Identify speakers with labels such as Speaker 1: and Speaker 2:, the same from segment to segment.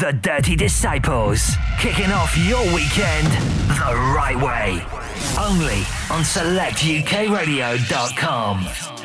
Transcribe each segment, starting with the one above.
Speaker 1: The Dirty Disciples, kicking off your weekend the right way. Only on selectukradio.com.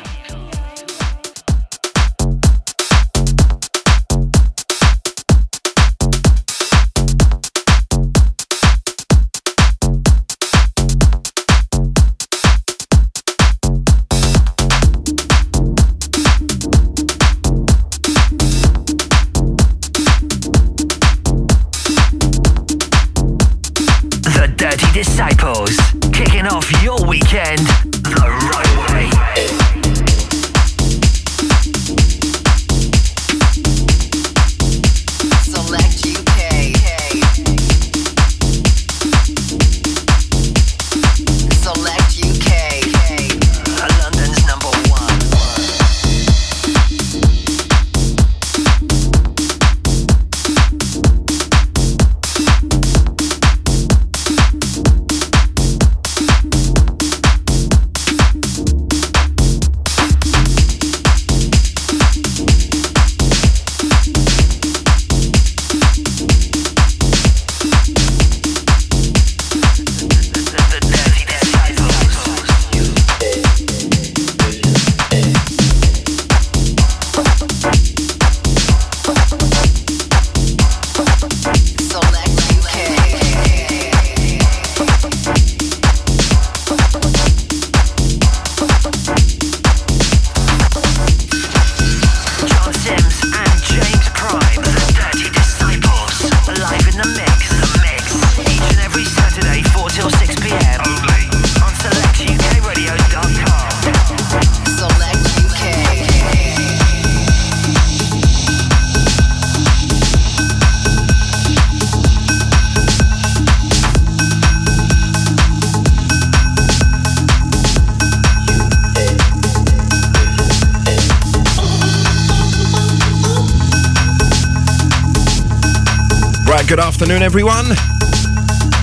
Speaker 2: everyone.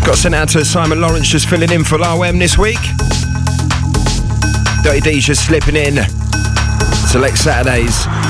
Speaker 2: Got sent out to Simon Lawrence just filling in for LAWM this week. Dirty D's just slipping in. Select Saturdays.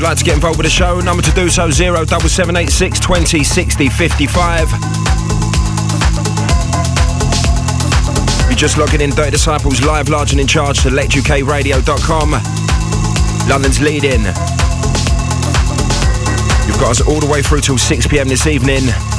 Speaker 2: You'd like to get involved with the show, number to do so 07786 20 60 55. You're just logging in Dirty Disciples live, large and in charge, selectukradio.com. London's leading. You've got us all the way through till 6 pm this evening.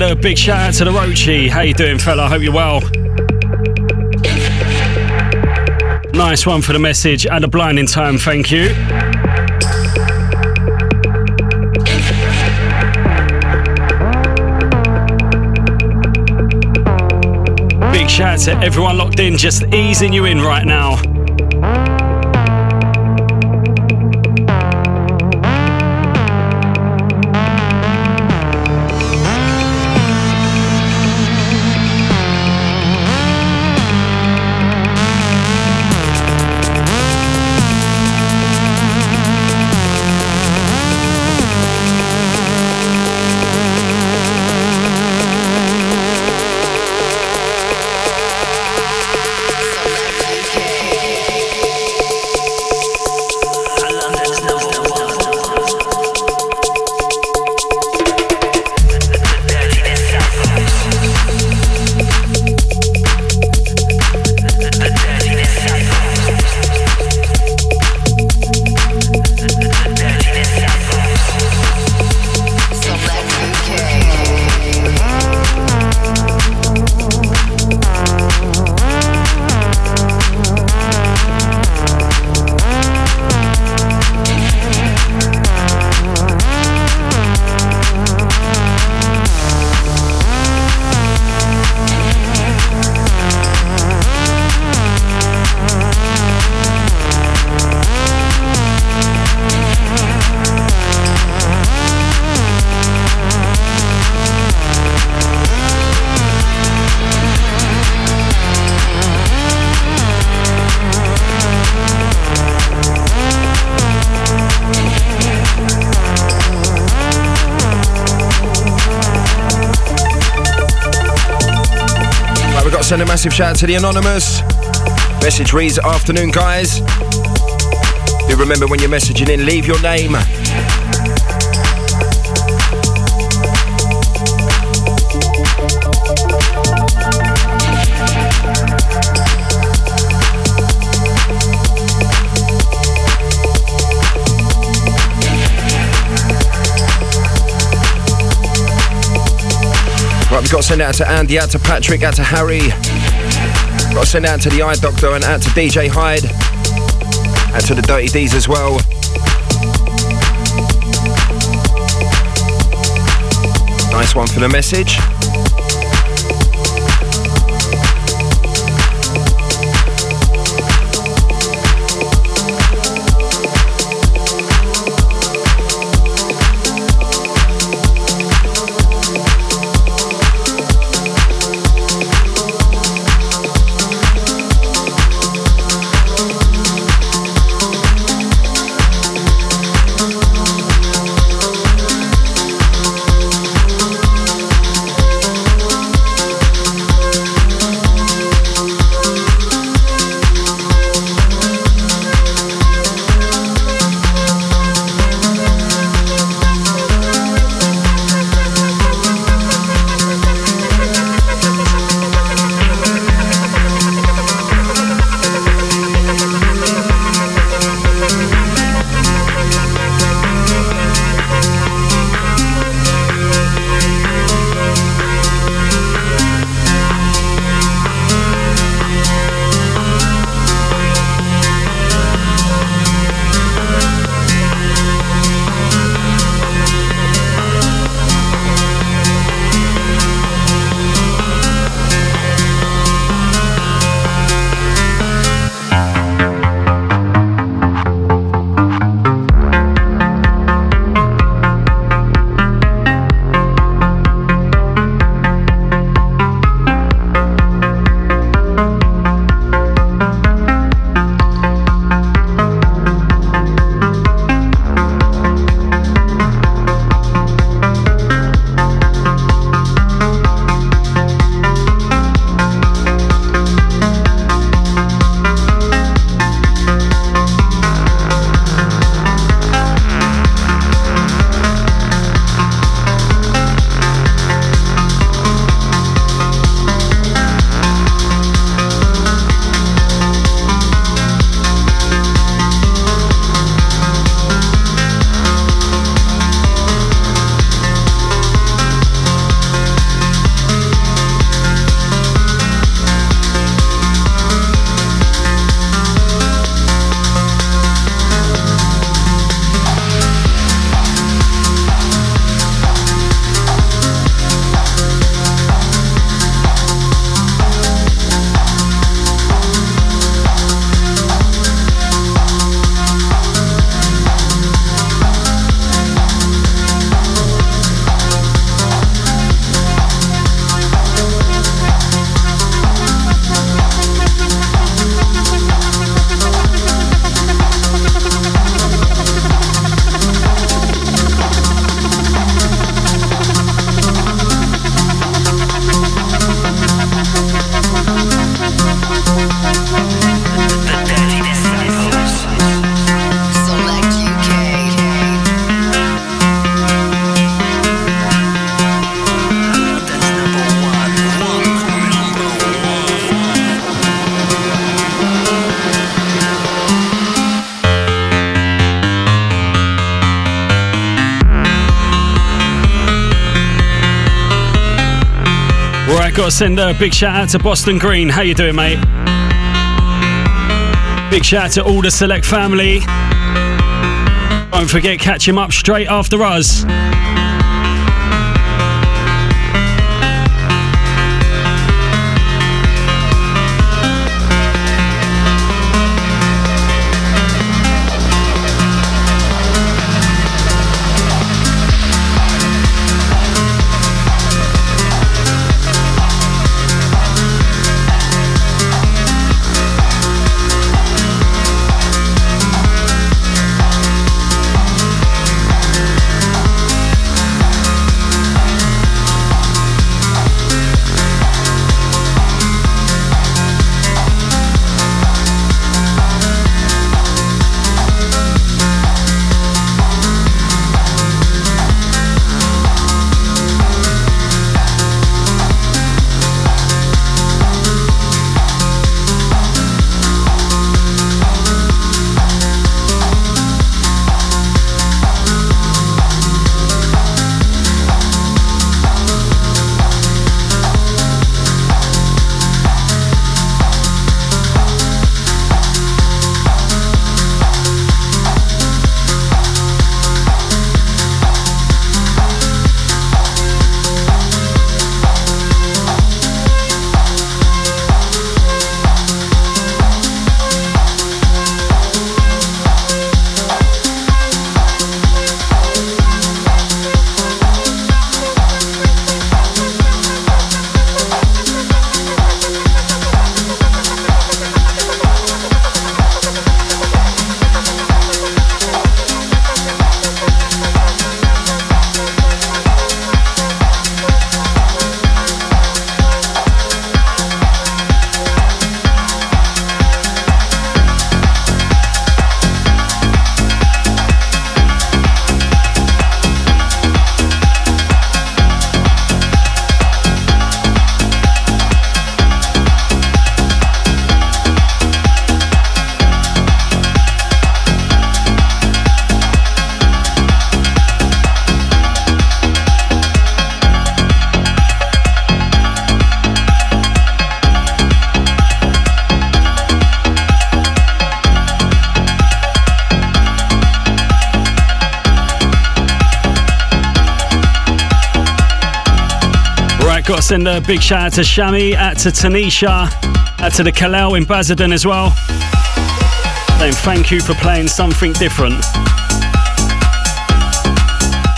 Speaker 3: Send a uh, big shout out to the Roachy. How you doing, fella? Hope you're well. Nice one for the message and a blinding time, thank you. Big shout out to everyone locked in, just easing you in right now.
Speaker 2: Massive shout out to the Anonymous. Message reads, Afternoon, guys. Do remember when you're messaging in, leave your name. Right, we've got to send out to Andy, out to Patrick, out to Harry. Got to send out to the Eye Doctor and out to DJ Hyde. And to the Dirty D's as well. Nice one for the message.
Speaker 3: Send a big shout out to Boston Green. How you doing, mate? Big shout out to all the Select family. Don't forget, catch him up straight after us. A uh, big shout out to Shami, out to Tanisha, out to the Kalel in Basildon as well. Saying thank you for playing something different.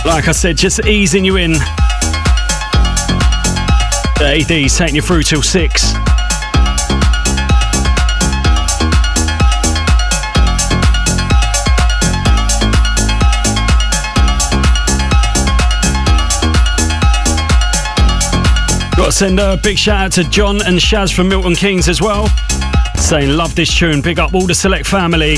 Speaker 3: Like I said, just easing you in. The AD's taking you through till six. Got to send a big shout out to John and Shaz from Milton Keynes as well. Saying, love this tune. Big up all the Select family.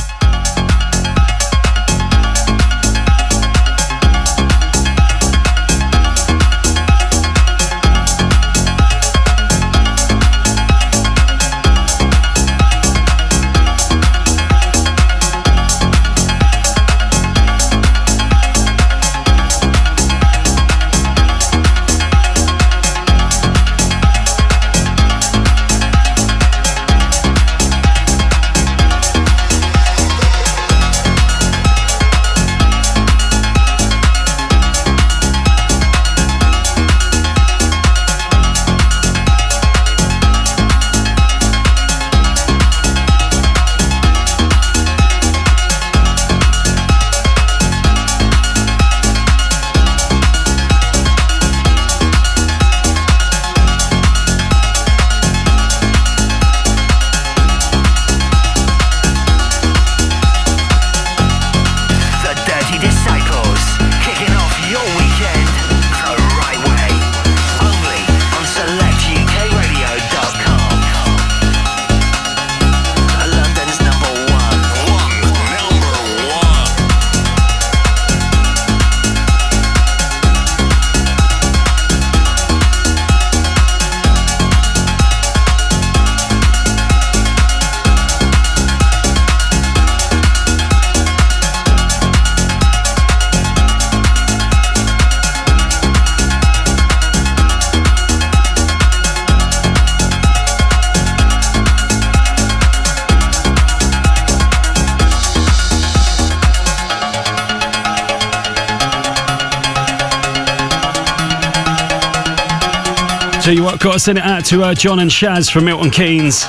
Speaker 3: Got to send it out to uh, John and Shaz from Milton Keynes.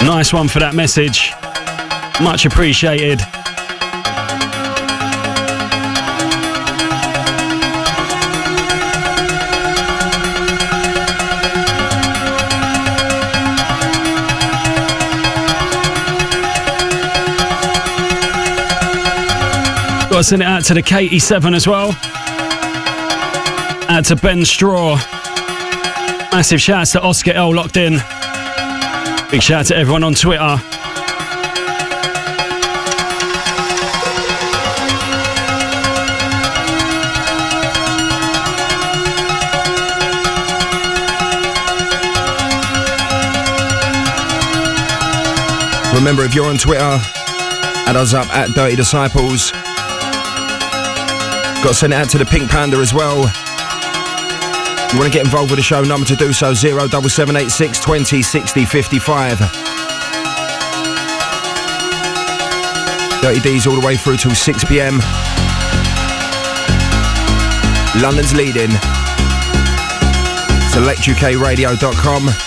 Speaker 3: Nice one for that message. Much appreciated. Got to send it out to the KT7 as well. Out to Ben Straw. Massive shout out to Oscar L locked in. Big shout out to everyone on Twitter.
Speaker 2: Remember, if you're on Twitter, add us up at Dirty Disciples. Got it out to the Pink Panda as well. You want to get involved with the show, number to do so 07786 20 60 55. Dirty D's all the way through till 6 pm. London's leading. SelectUKRadio.com.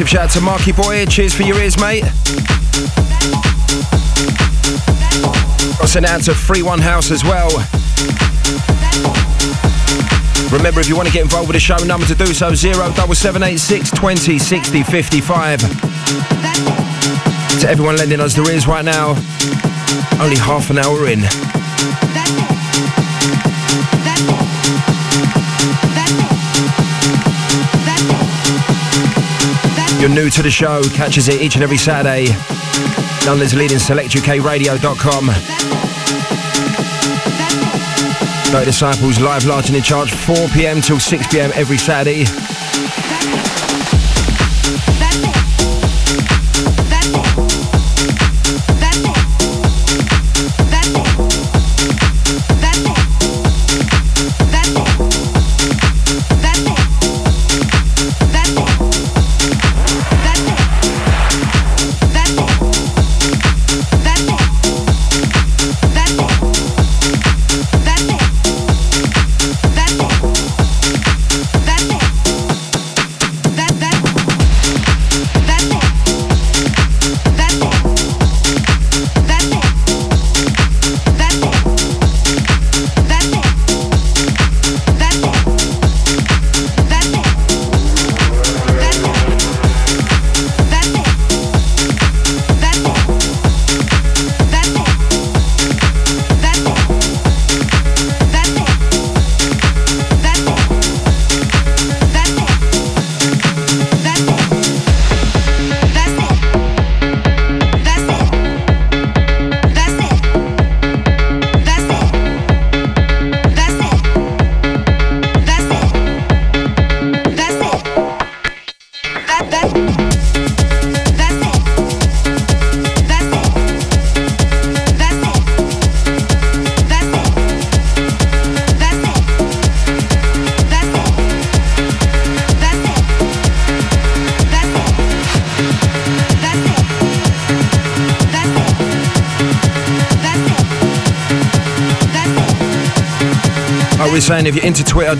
Speaker 2: massive shout out to Marky Boy. Cheers for your ears, mate. I'll out to Free One House as well. Remember, if you want to get involved with the show, number to do so 07786 20 60 55. To everyone lending us the ears right now, only half an hour in. You're new to the show, catches it each and every Saturday. London's leading selectukradio.com. Dirty Disciples live, large in charge, 4 pm till 6 pm every Saturday.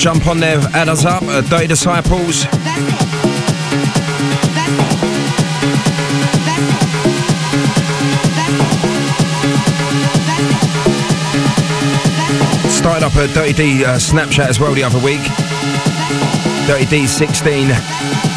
Speaker 2: jump on there, add us up uh, at Dirty Disciples. Started up a Dirty D uh, Snapchat as well the other week. Dirty D16.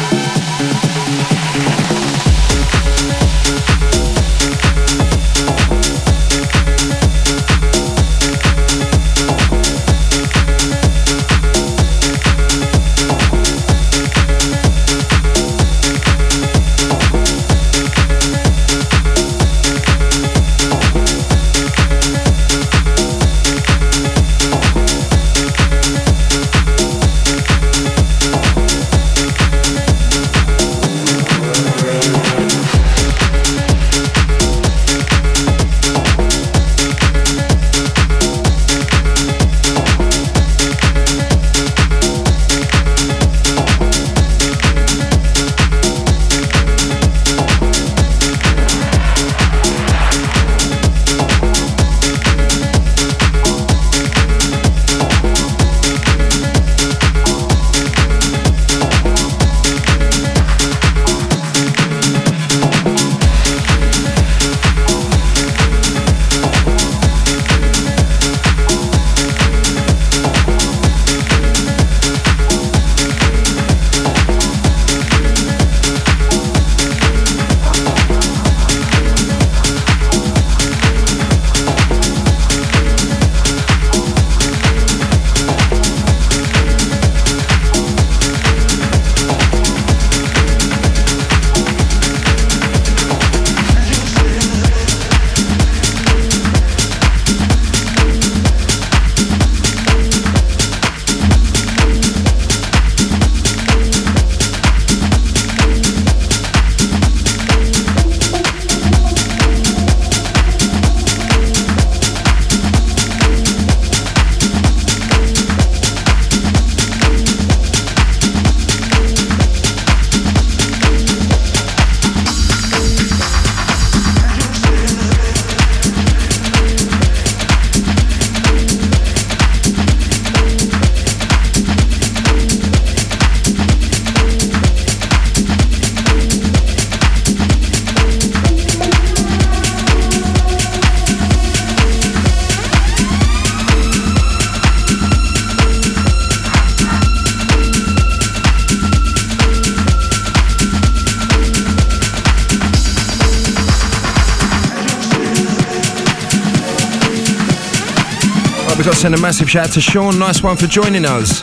Speaker 2: Send a massive shout out to Sean. Nice one for joining us.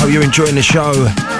Speaker 2: Hope you're enjoying the show.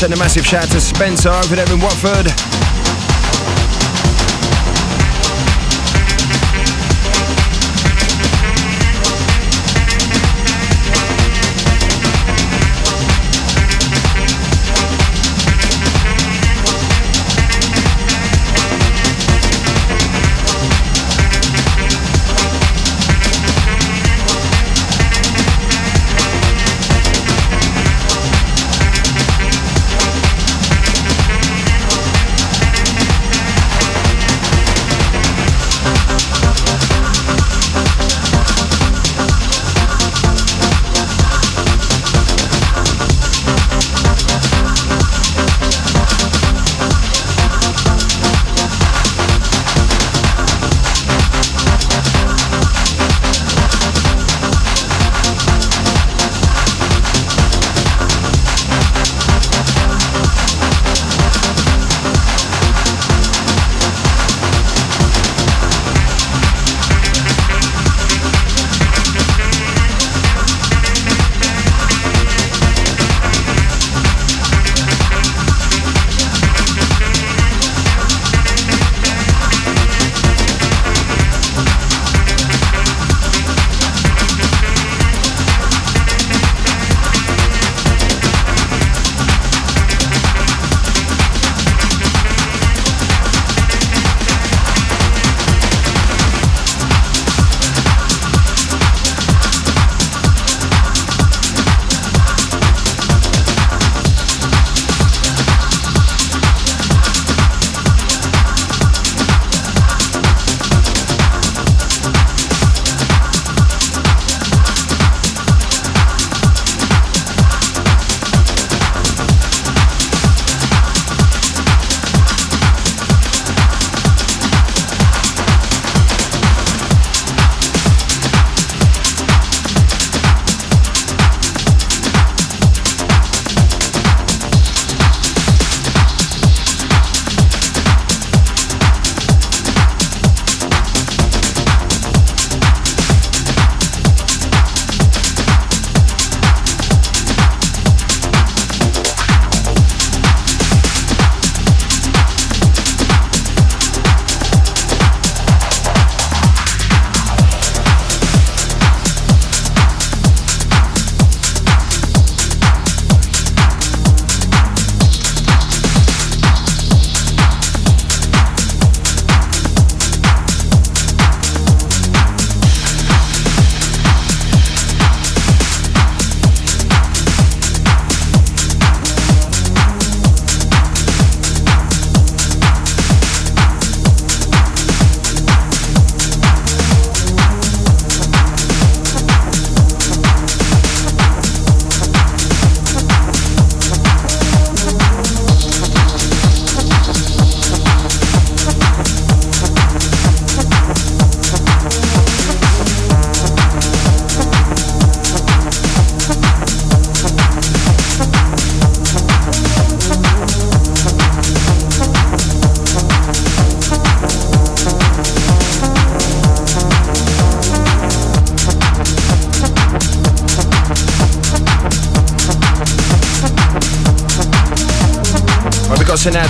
Speaker 2: send a massive shout to Spencer over there in Watford.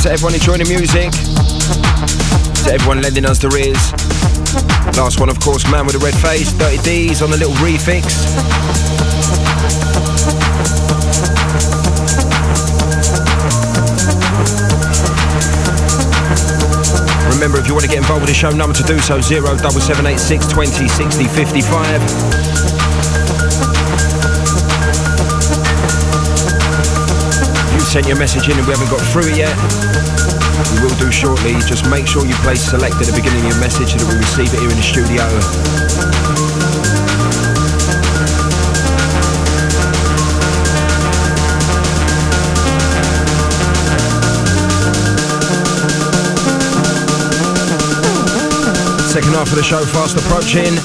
Speaker 2: Out to everyone enjoying the music, to everyone lending us their ears. Last one, of course, Man with a Red Face, Dirty D's on a little refix. Remember, if you want to get involved with the show, number to do so 07786 20 60 55. Sent your message in and we haven't got through it yet. We will do shortly. Just make sure you place select at the beginning of your message so that we receive it here in the studio. Second half of the show fast approaching.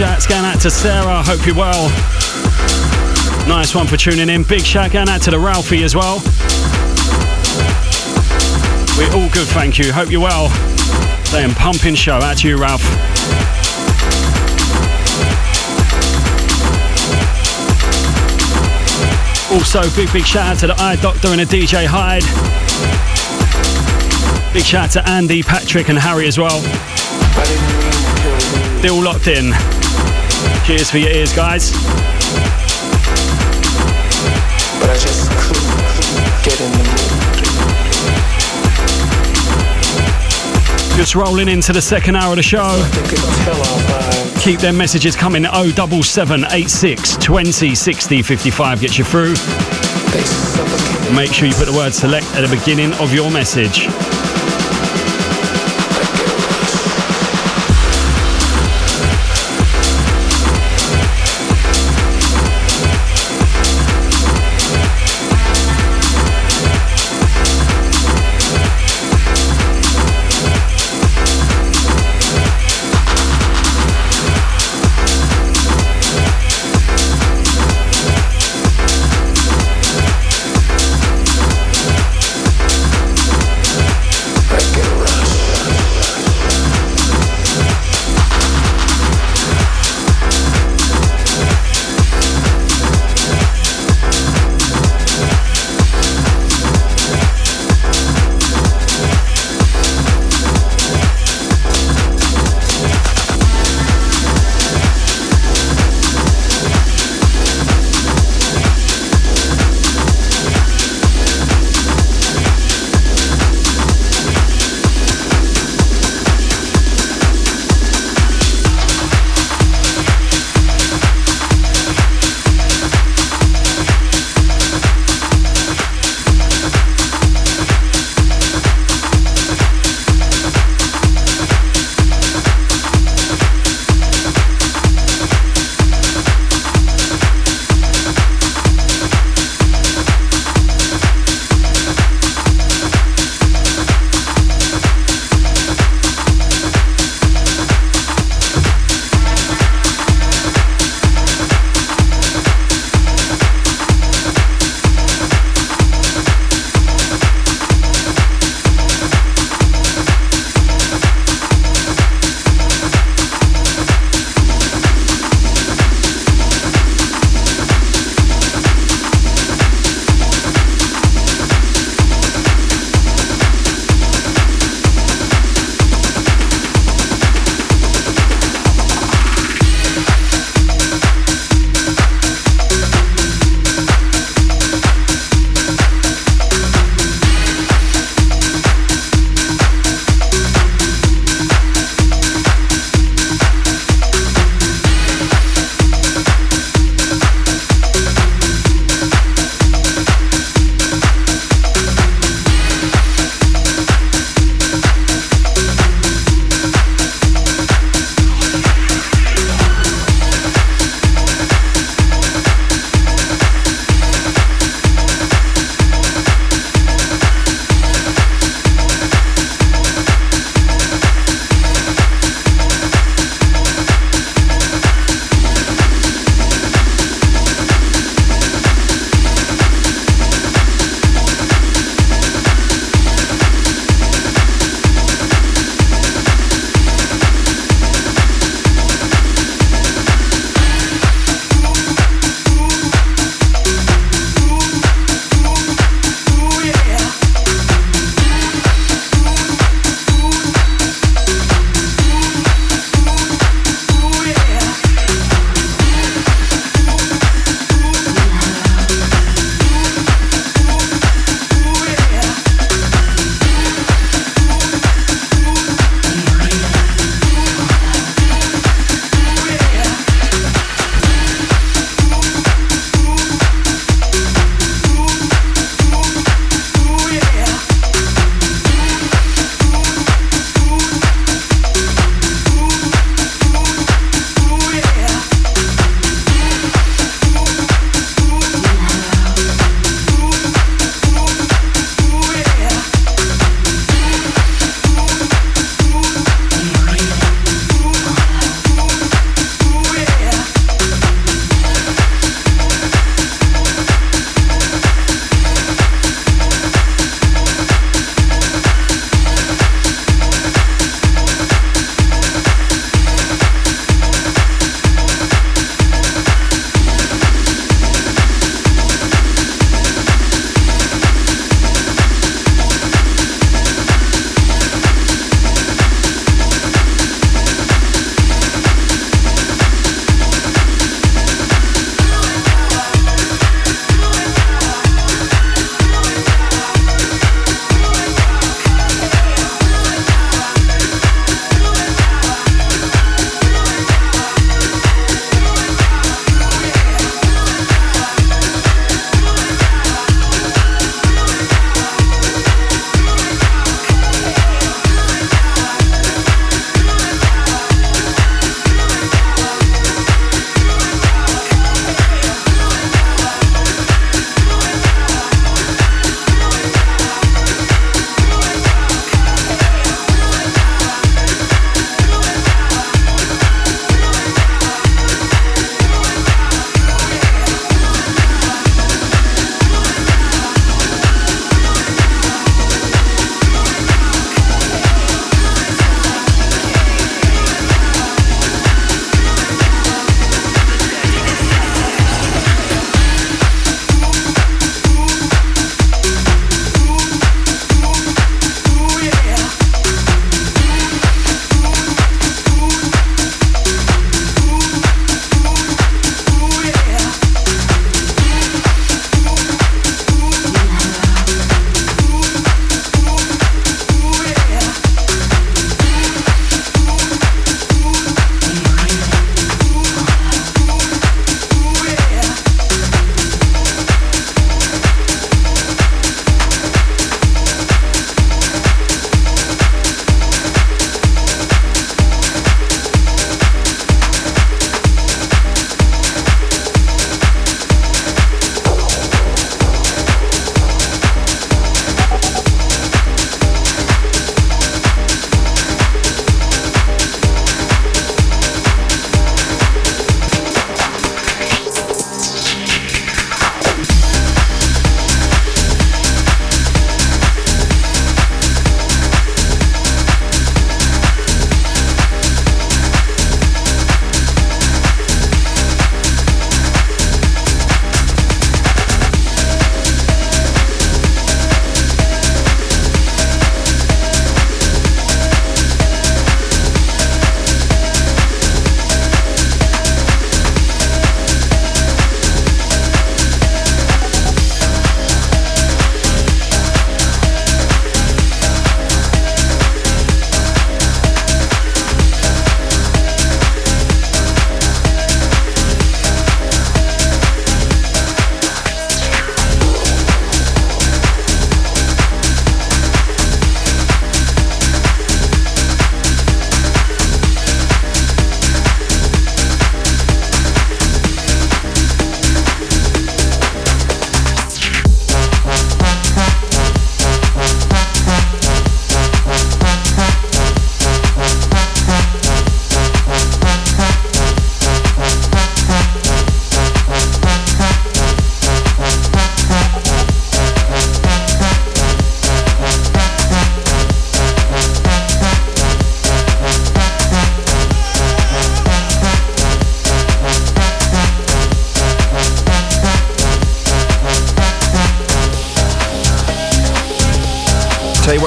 Speaker 3: Shouts going out to Sarah. Hope you're well. Nice one for tuning in. Big shout going out to the Ralphie as well. We're all good, thank you. Hope you're well. Saying pumping show. Out to you, Ralph. Also, big, big shout out to the Eye Doctor and the DJ Hyde. Big shout out to Andy, Patrick, and Harry as well. Still locked in. Cheers for your ears, guys. But I just couldn't get in the mood. Just rolling into the second hour of the show. Keep their messages coming 07786 20 60 55 gets you through. Make sure you put the word select at the beginning of your message.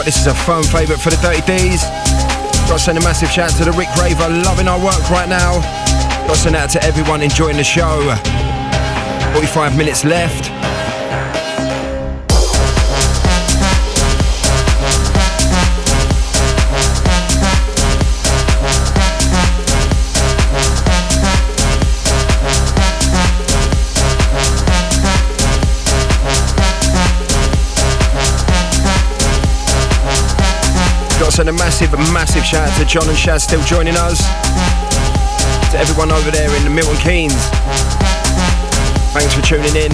Speaker 2: What, this is a firm favourite for the Dirty D's. Got to send a massive shout out to the Rick Raver, loving our work right now. Got to send out to everyone enjoying the show. 45 minutes left. Send a massive, massive shout out to John and Shaz still joining us. To everyone over there in the Milton Keynes. Thanks for tuning in.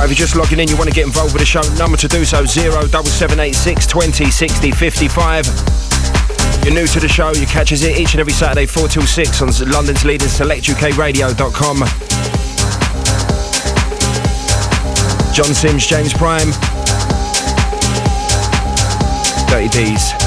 Speaker 2: If you're just logging in, you want to get involved with the show, number to do so 07786 20 60 55. You're new to the show, you catch us each and every Saturday 4 till 6 on London's leading selectukradio.com. John Sims, James Prime. Dirty D's.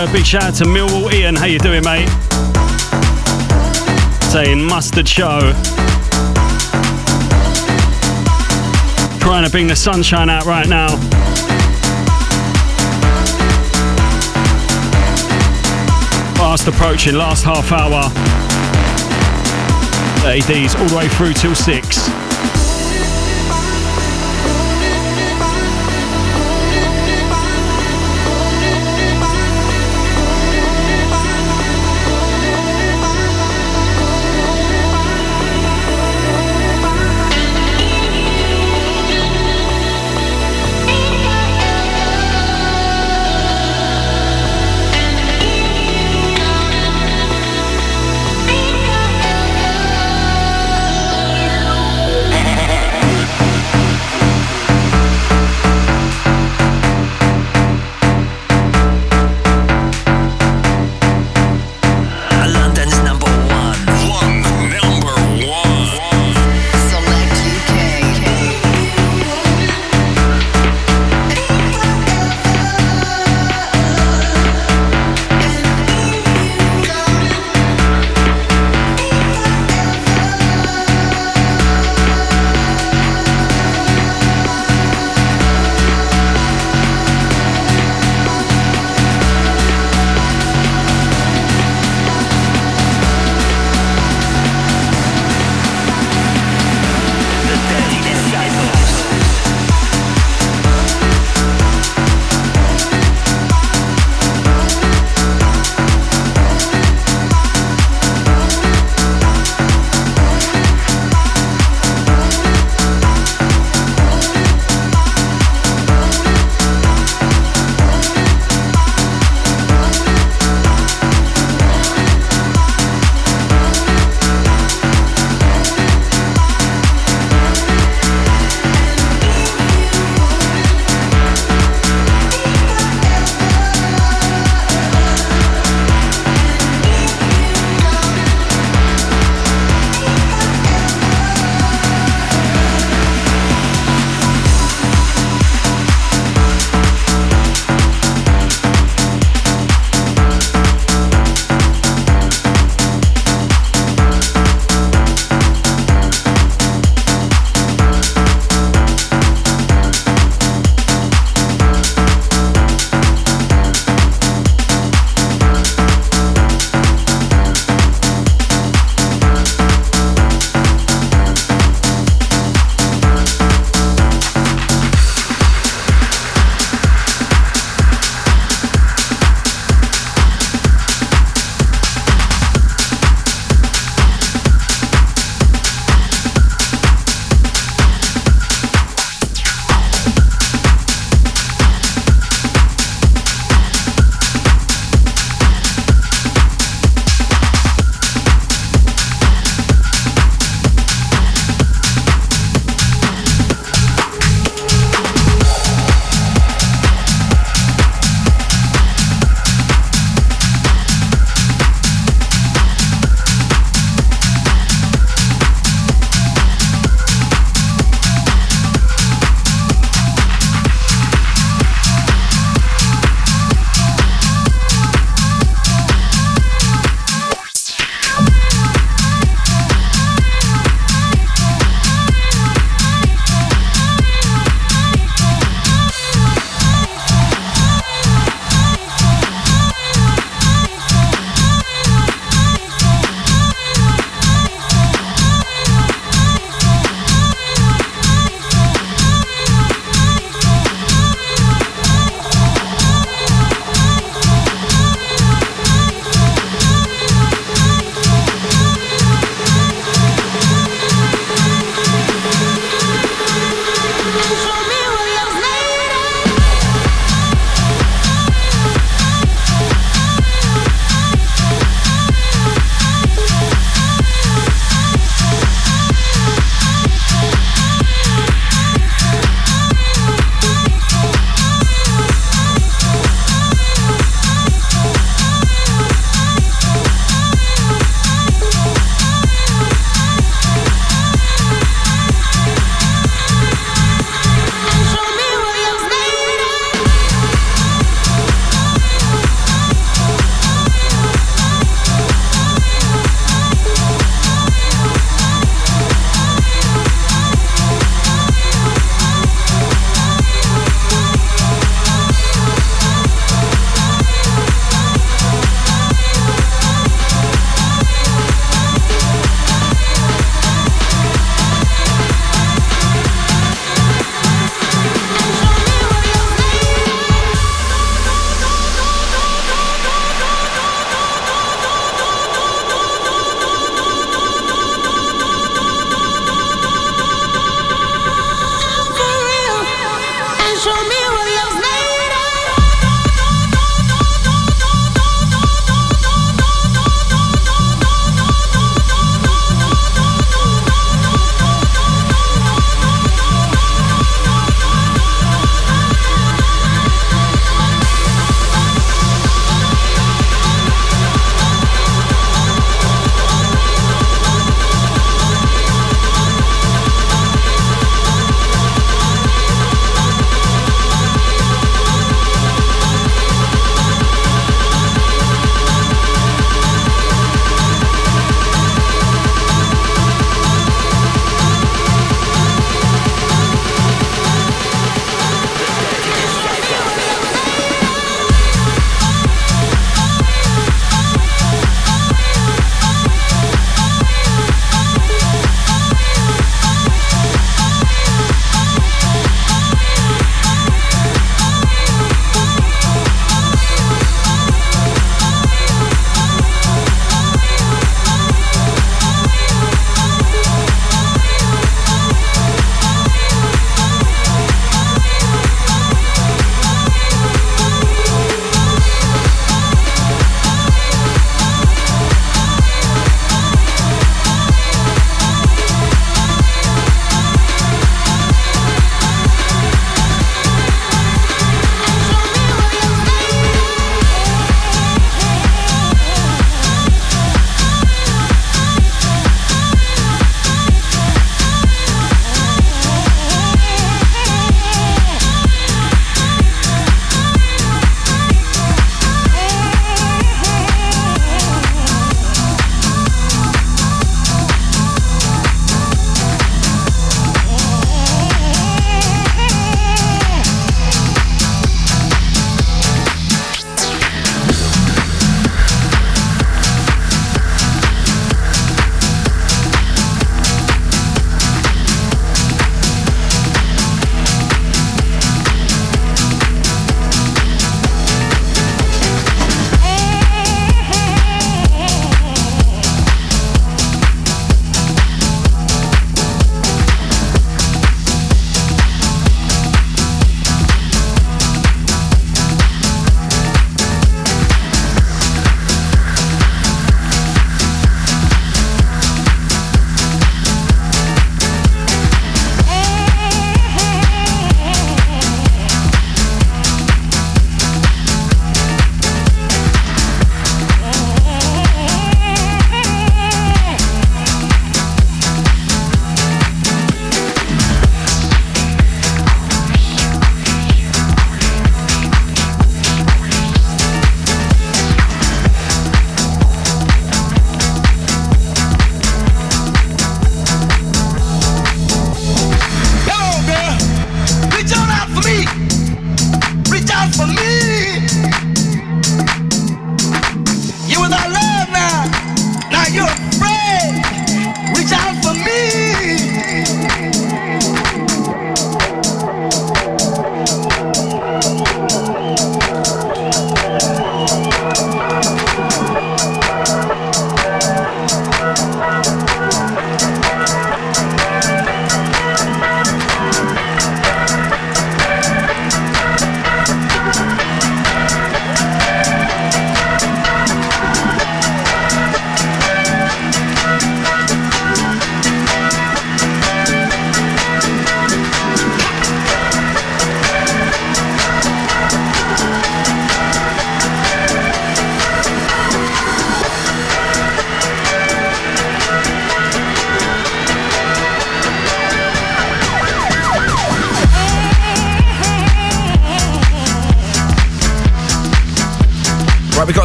Speaker 3: A big shout out to Millwall Ian. How you doing, mate? Saying mustard show. Trying to bring the sunshine out right now. Fast approaching, last half hour. Dirty D's all the way through till 6.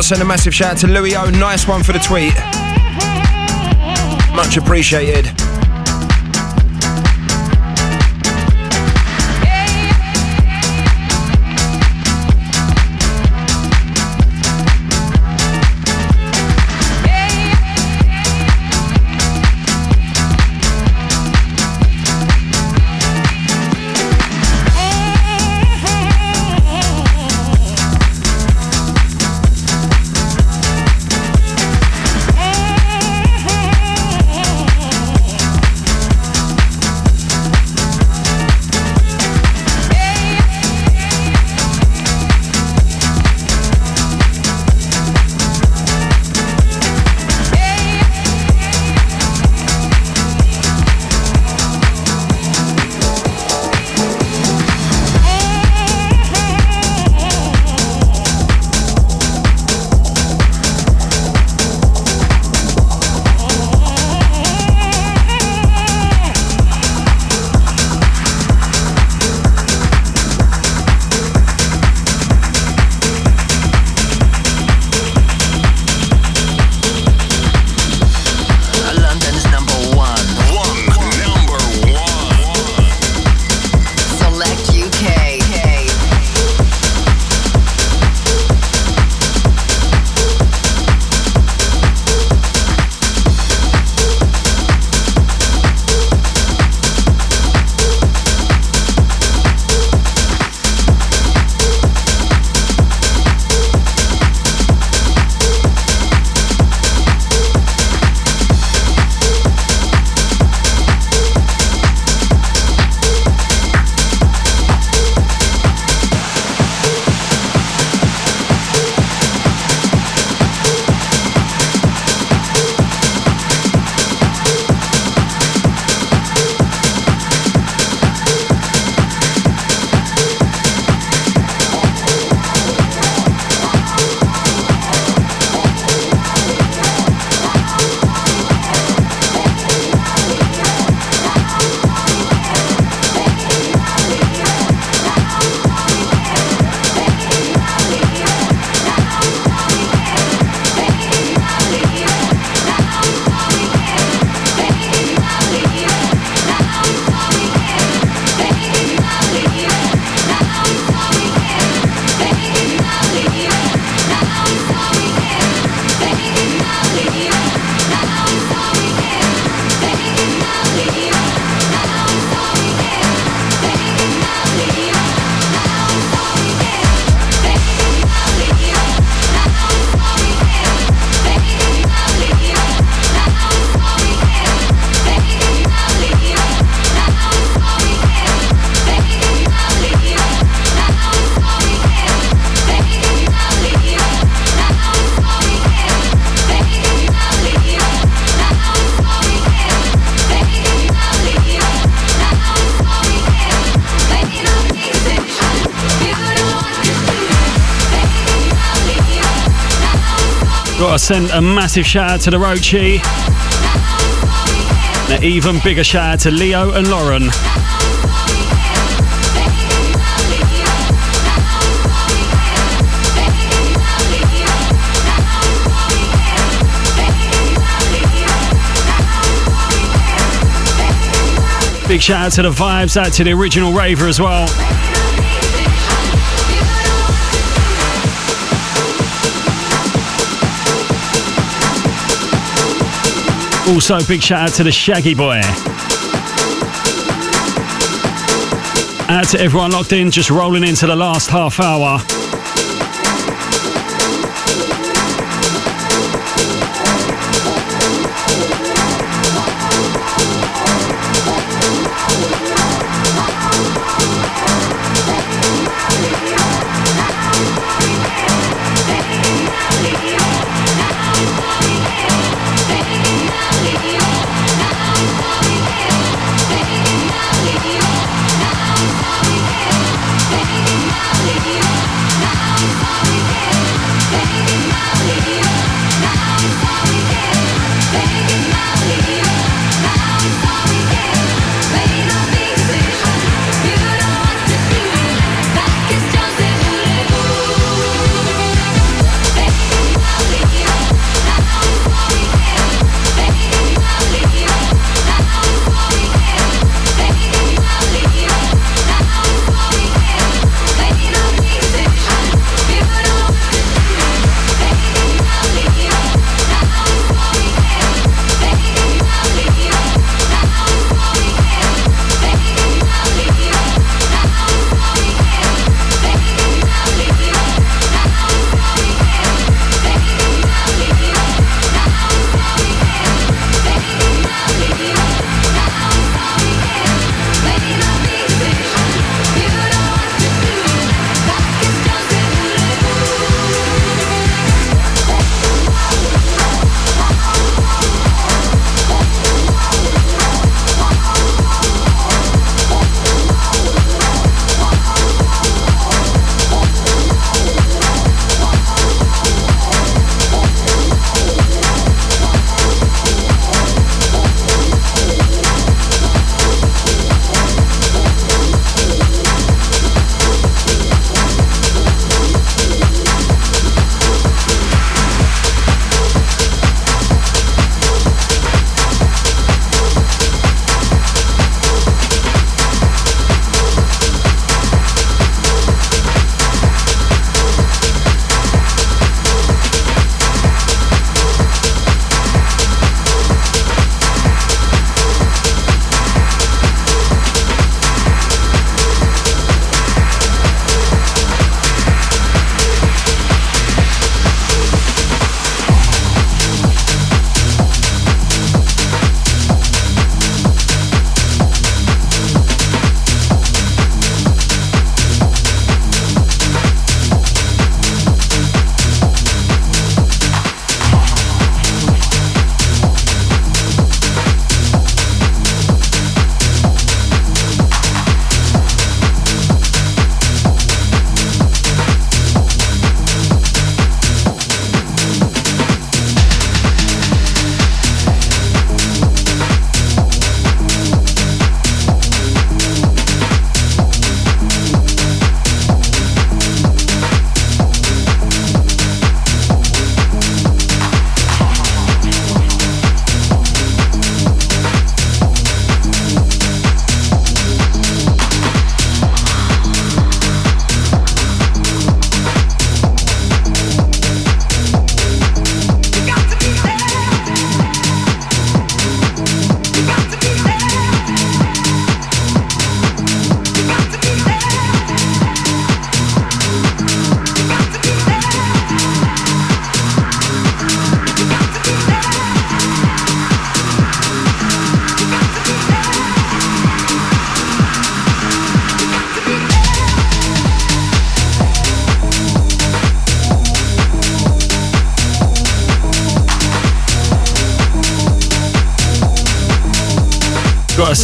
Speaker 2: Send a massive shout out to Louis O. Nice one for the tweet. Much appreciated.
Speaker 3: Send a massive shout out to the Rochi. An even bigger shout out to Leo and Lauren. Big shout out to the vibes, out to the original raver as well. Also, big shout out to the Shaggy Boy. Out to everyone locked in, just rolling into the last half hour.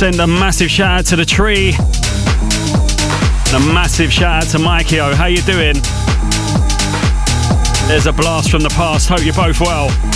Speaker 3: Send a massive shout out to the tree. And a massive shout out to Mikey O. How you doing? There's a blast from the past. Hope you're both well.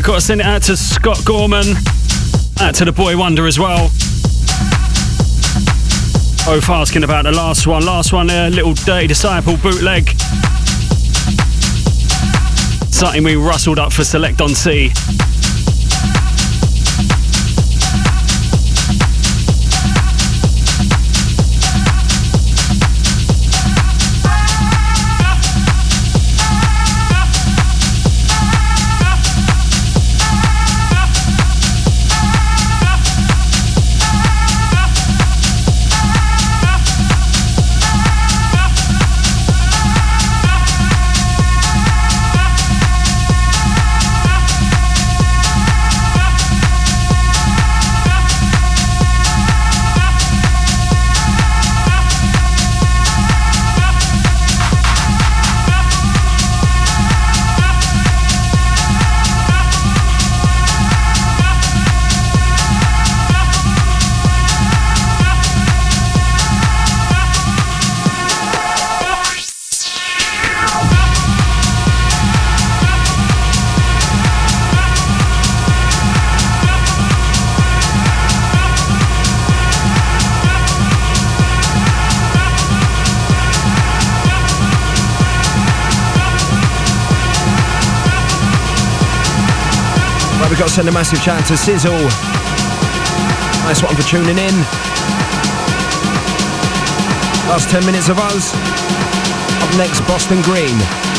Speaker 3: Right, got to send it out to Scott Gorman, out to the Boy Wonder as well. Both asking about the last one. Last one, a little Dirty Disciple bootleg. Something we rustled up for Select on C.
Speaker 2: send a massive shout to Sizzle. Nice one for tuning in. Last 10 minutes of us. Up next, Boston Green.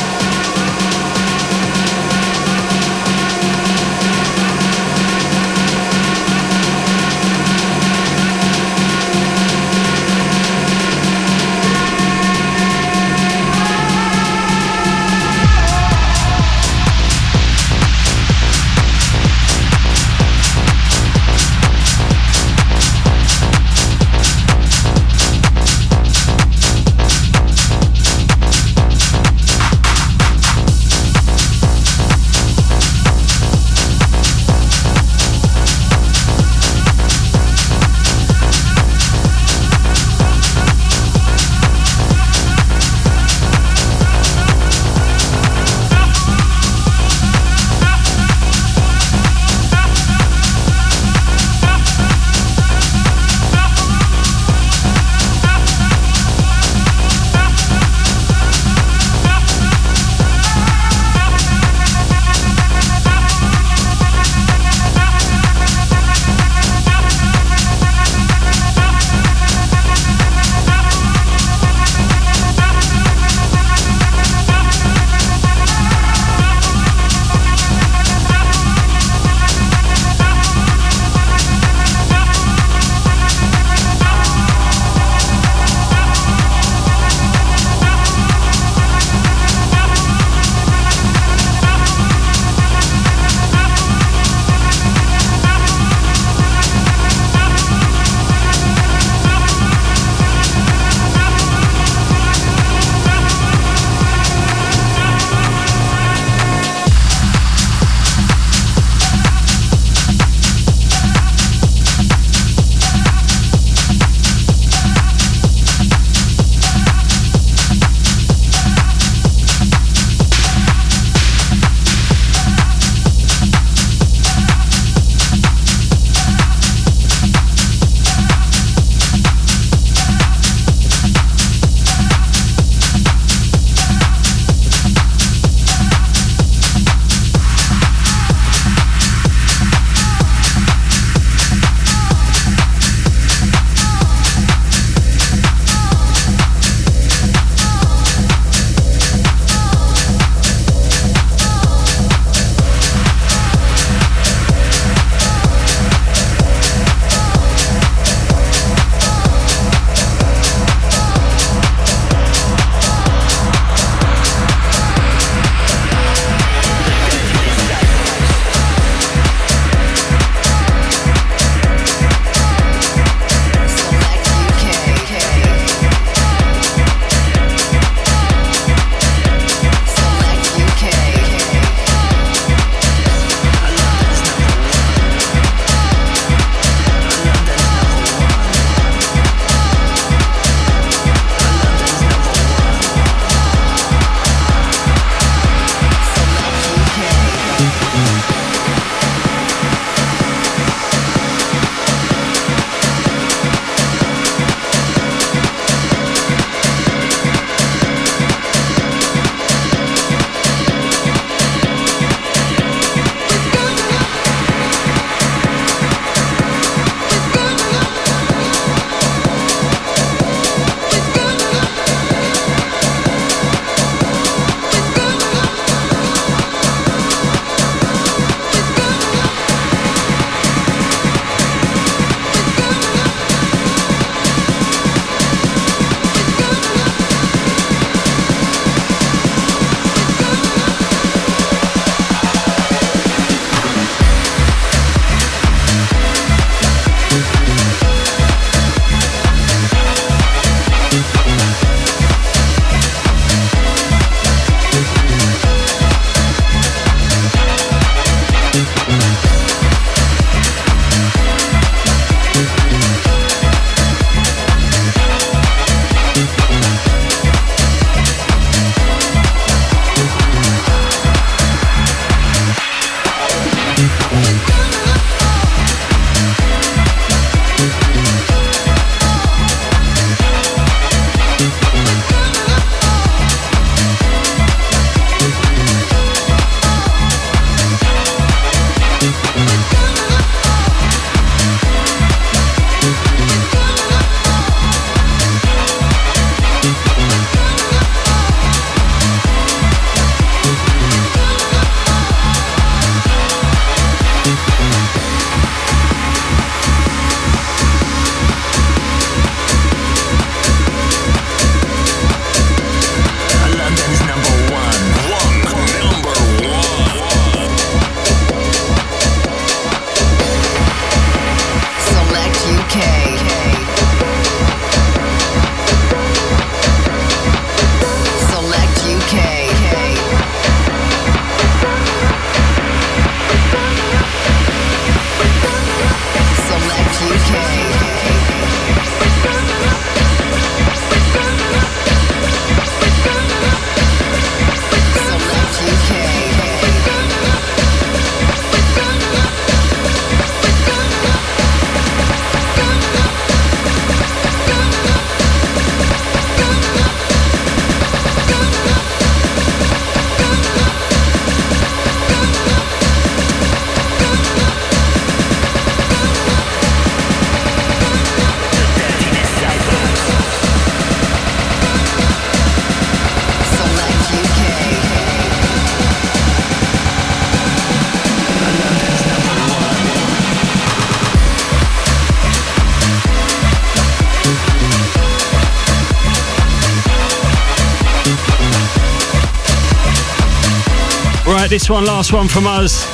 Speaker 3: This one, last one from us.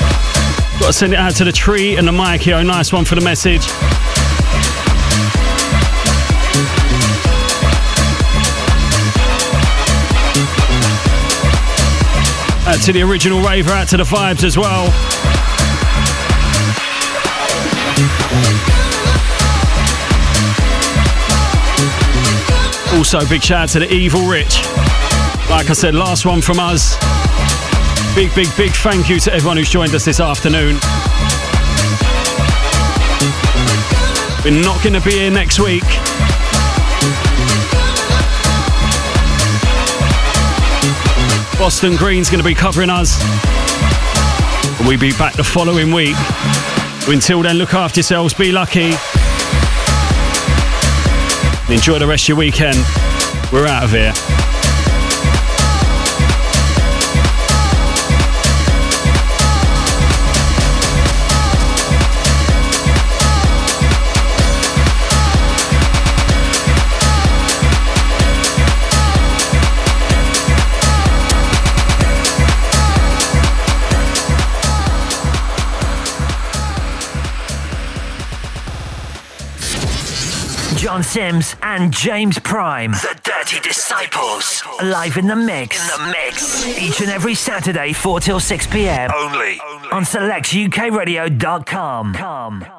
Speaker 3: Got to send it out to the tree and the Mikey. Oh, nice one for the message. Out to the original raver, out to the vibes as well. Also, big shout out to the Evil Rich. Like I said, last one from us. Big, big, big thank you to everyone who's joined us this afternoon. We're not going to be here next week. Boston Green's going to be covering us. We'll be back the following week. Until then, look after yourselves, be lucky. Enjoy the rest of your weekend. We're out of here.
Speaker 1: Sims and James Prime. The Dirty Disciples. Live in the mix. In the mix. Each and every Saturday, 4 till 6 p.m.
Speaker 4: Only.
Speaker 1: On selectukradio.com.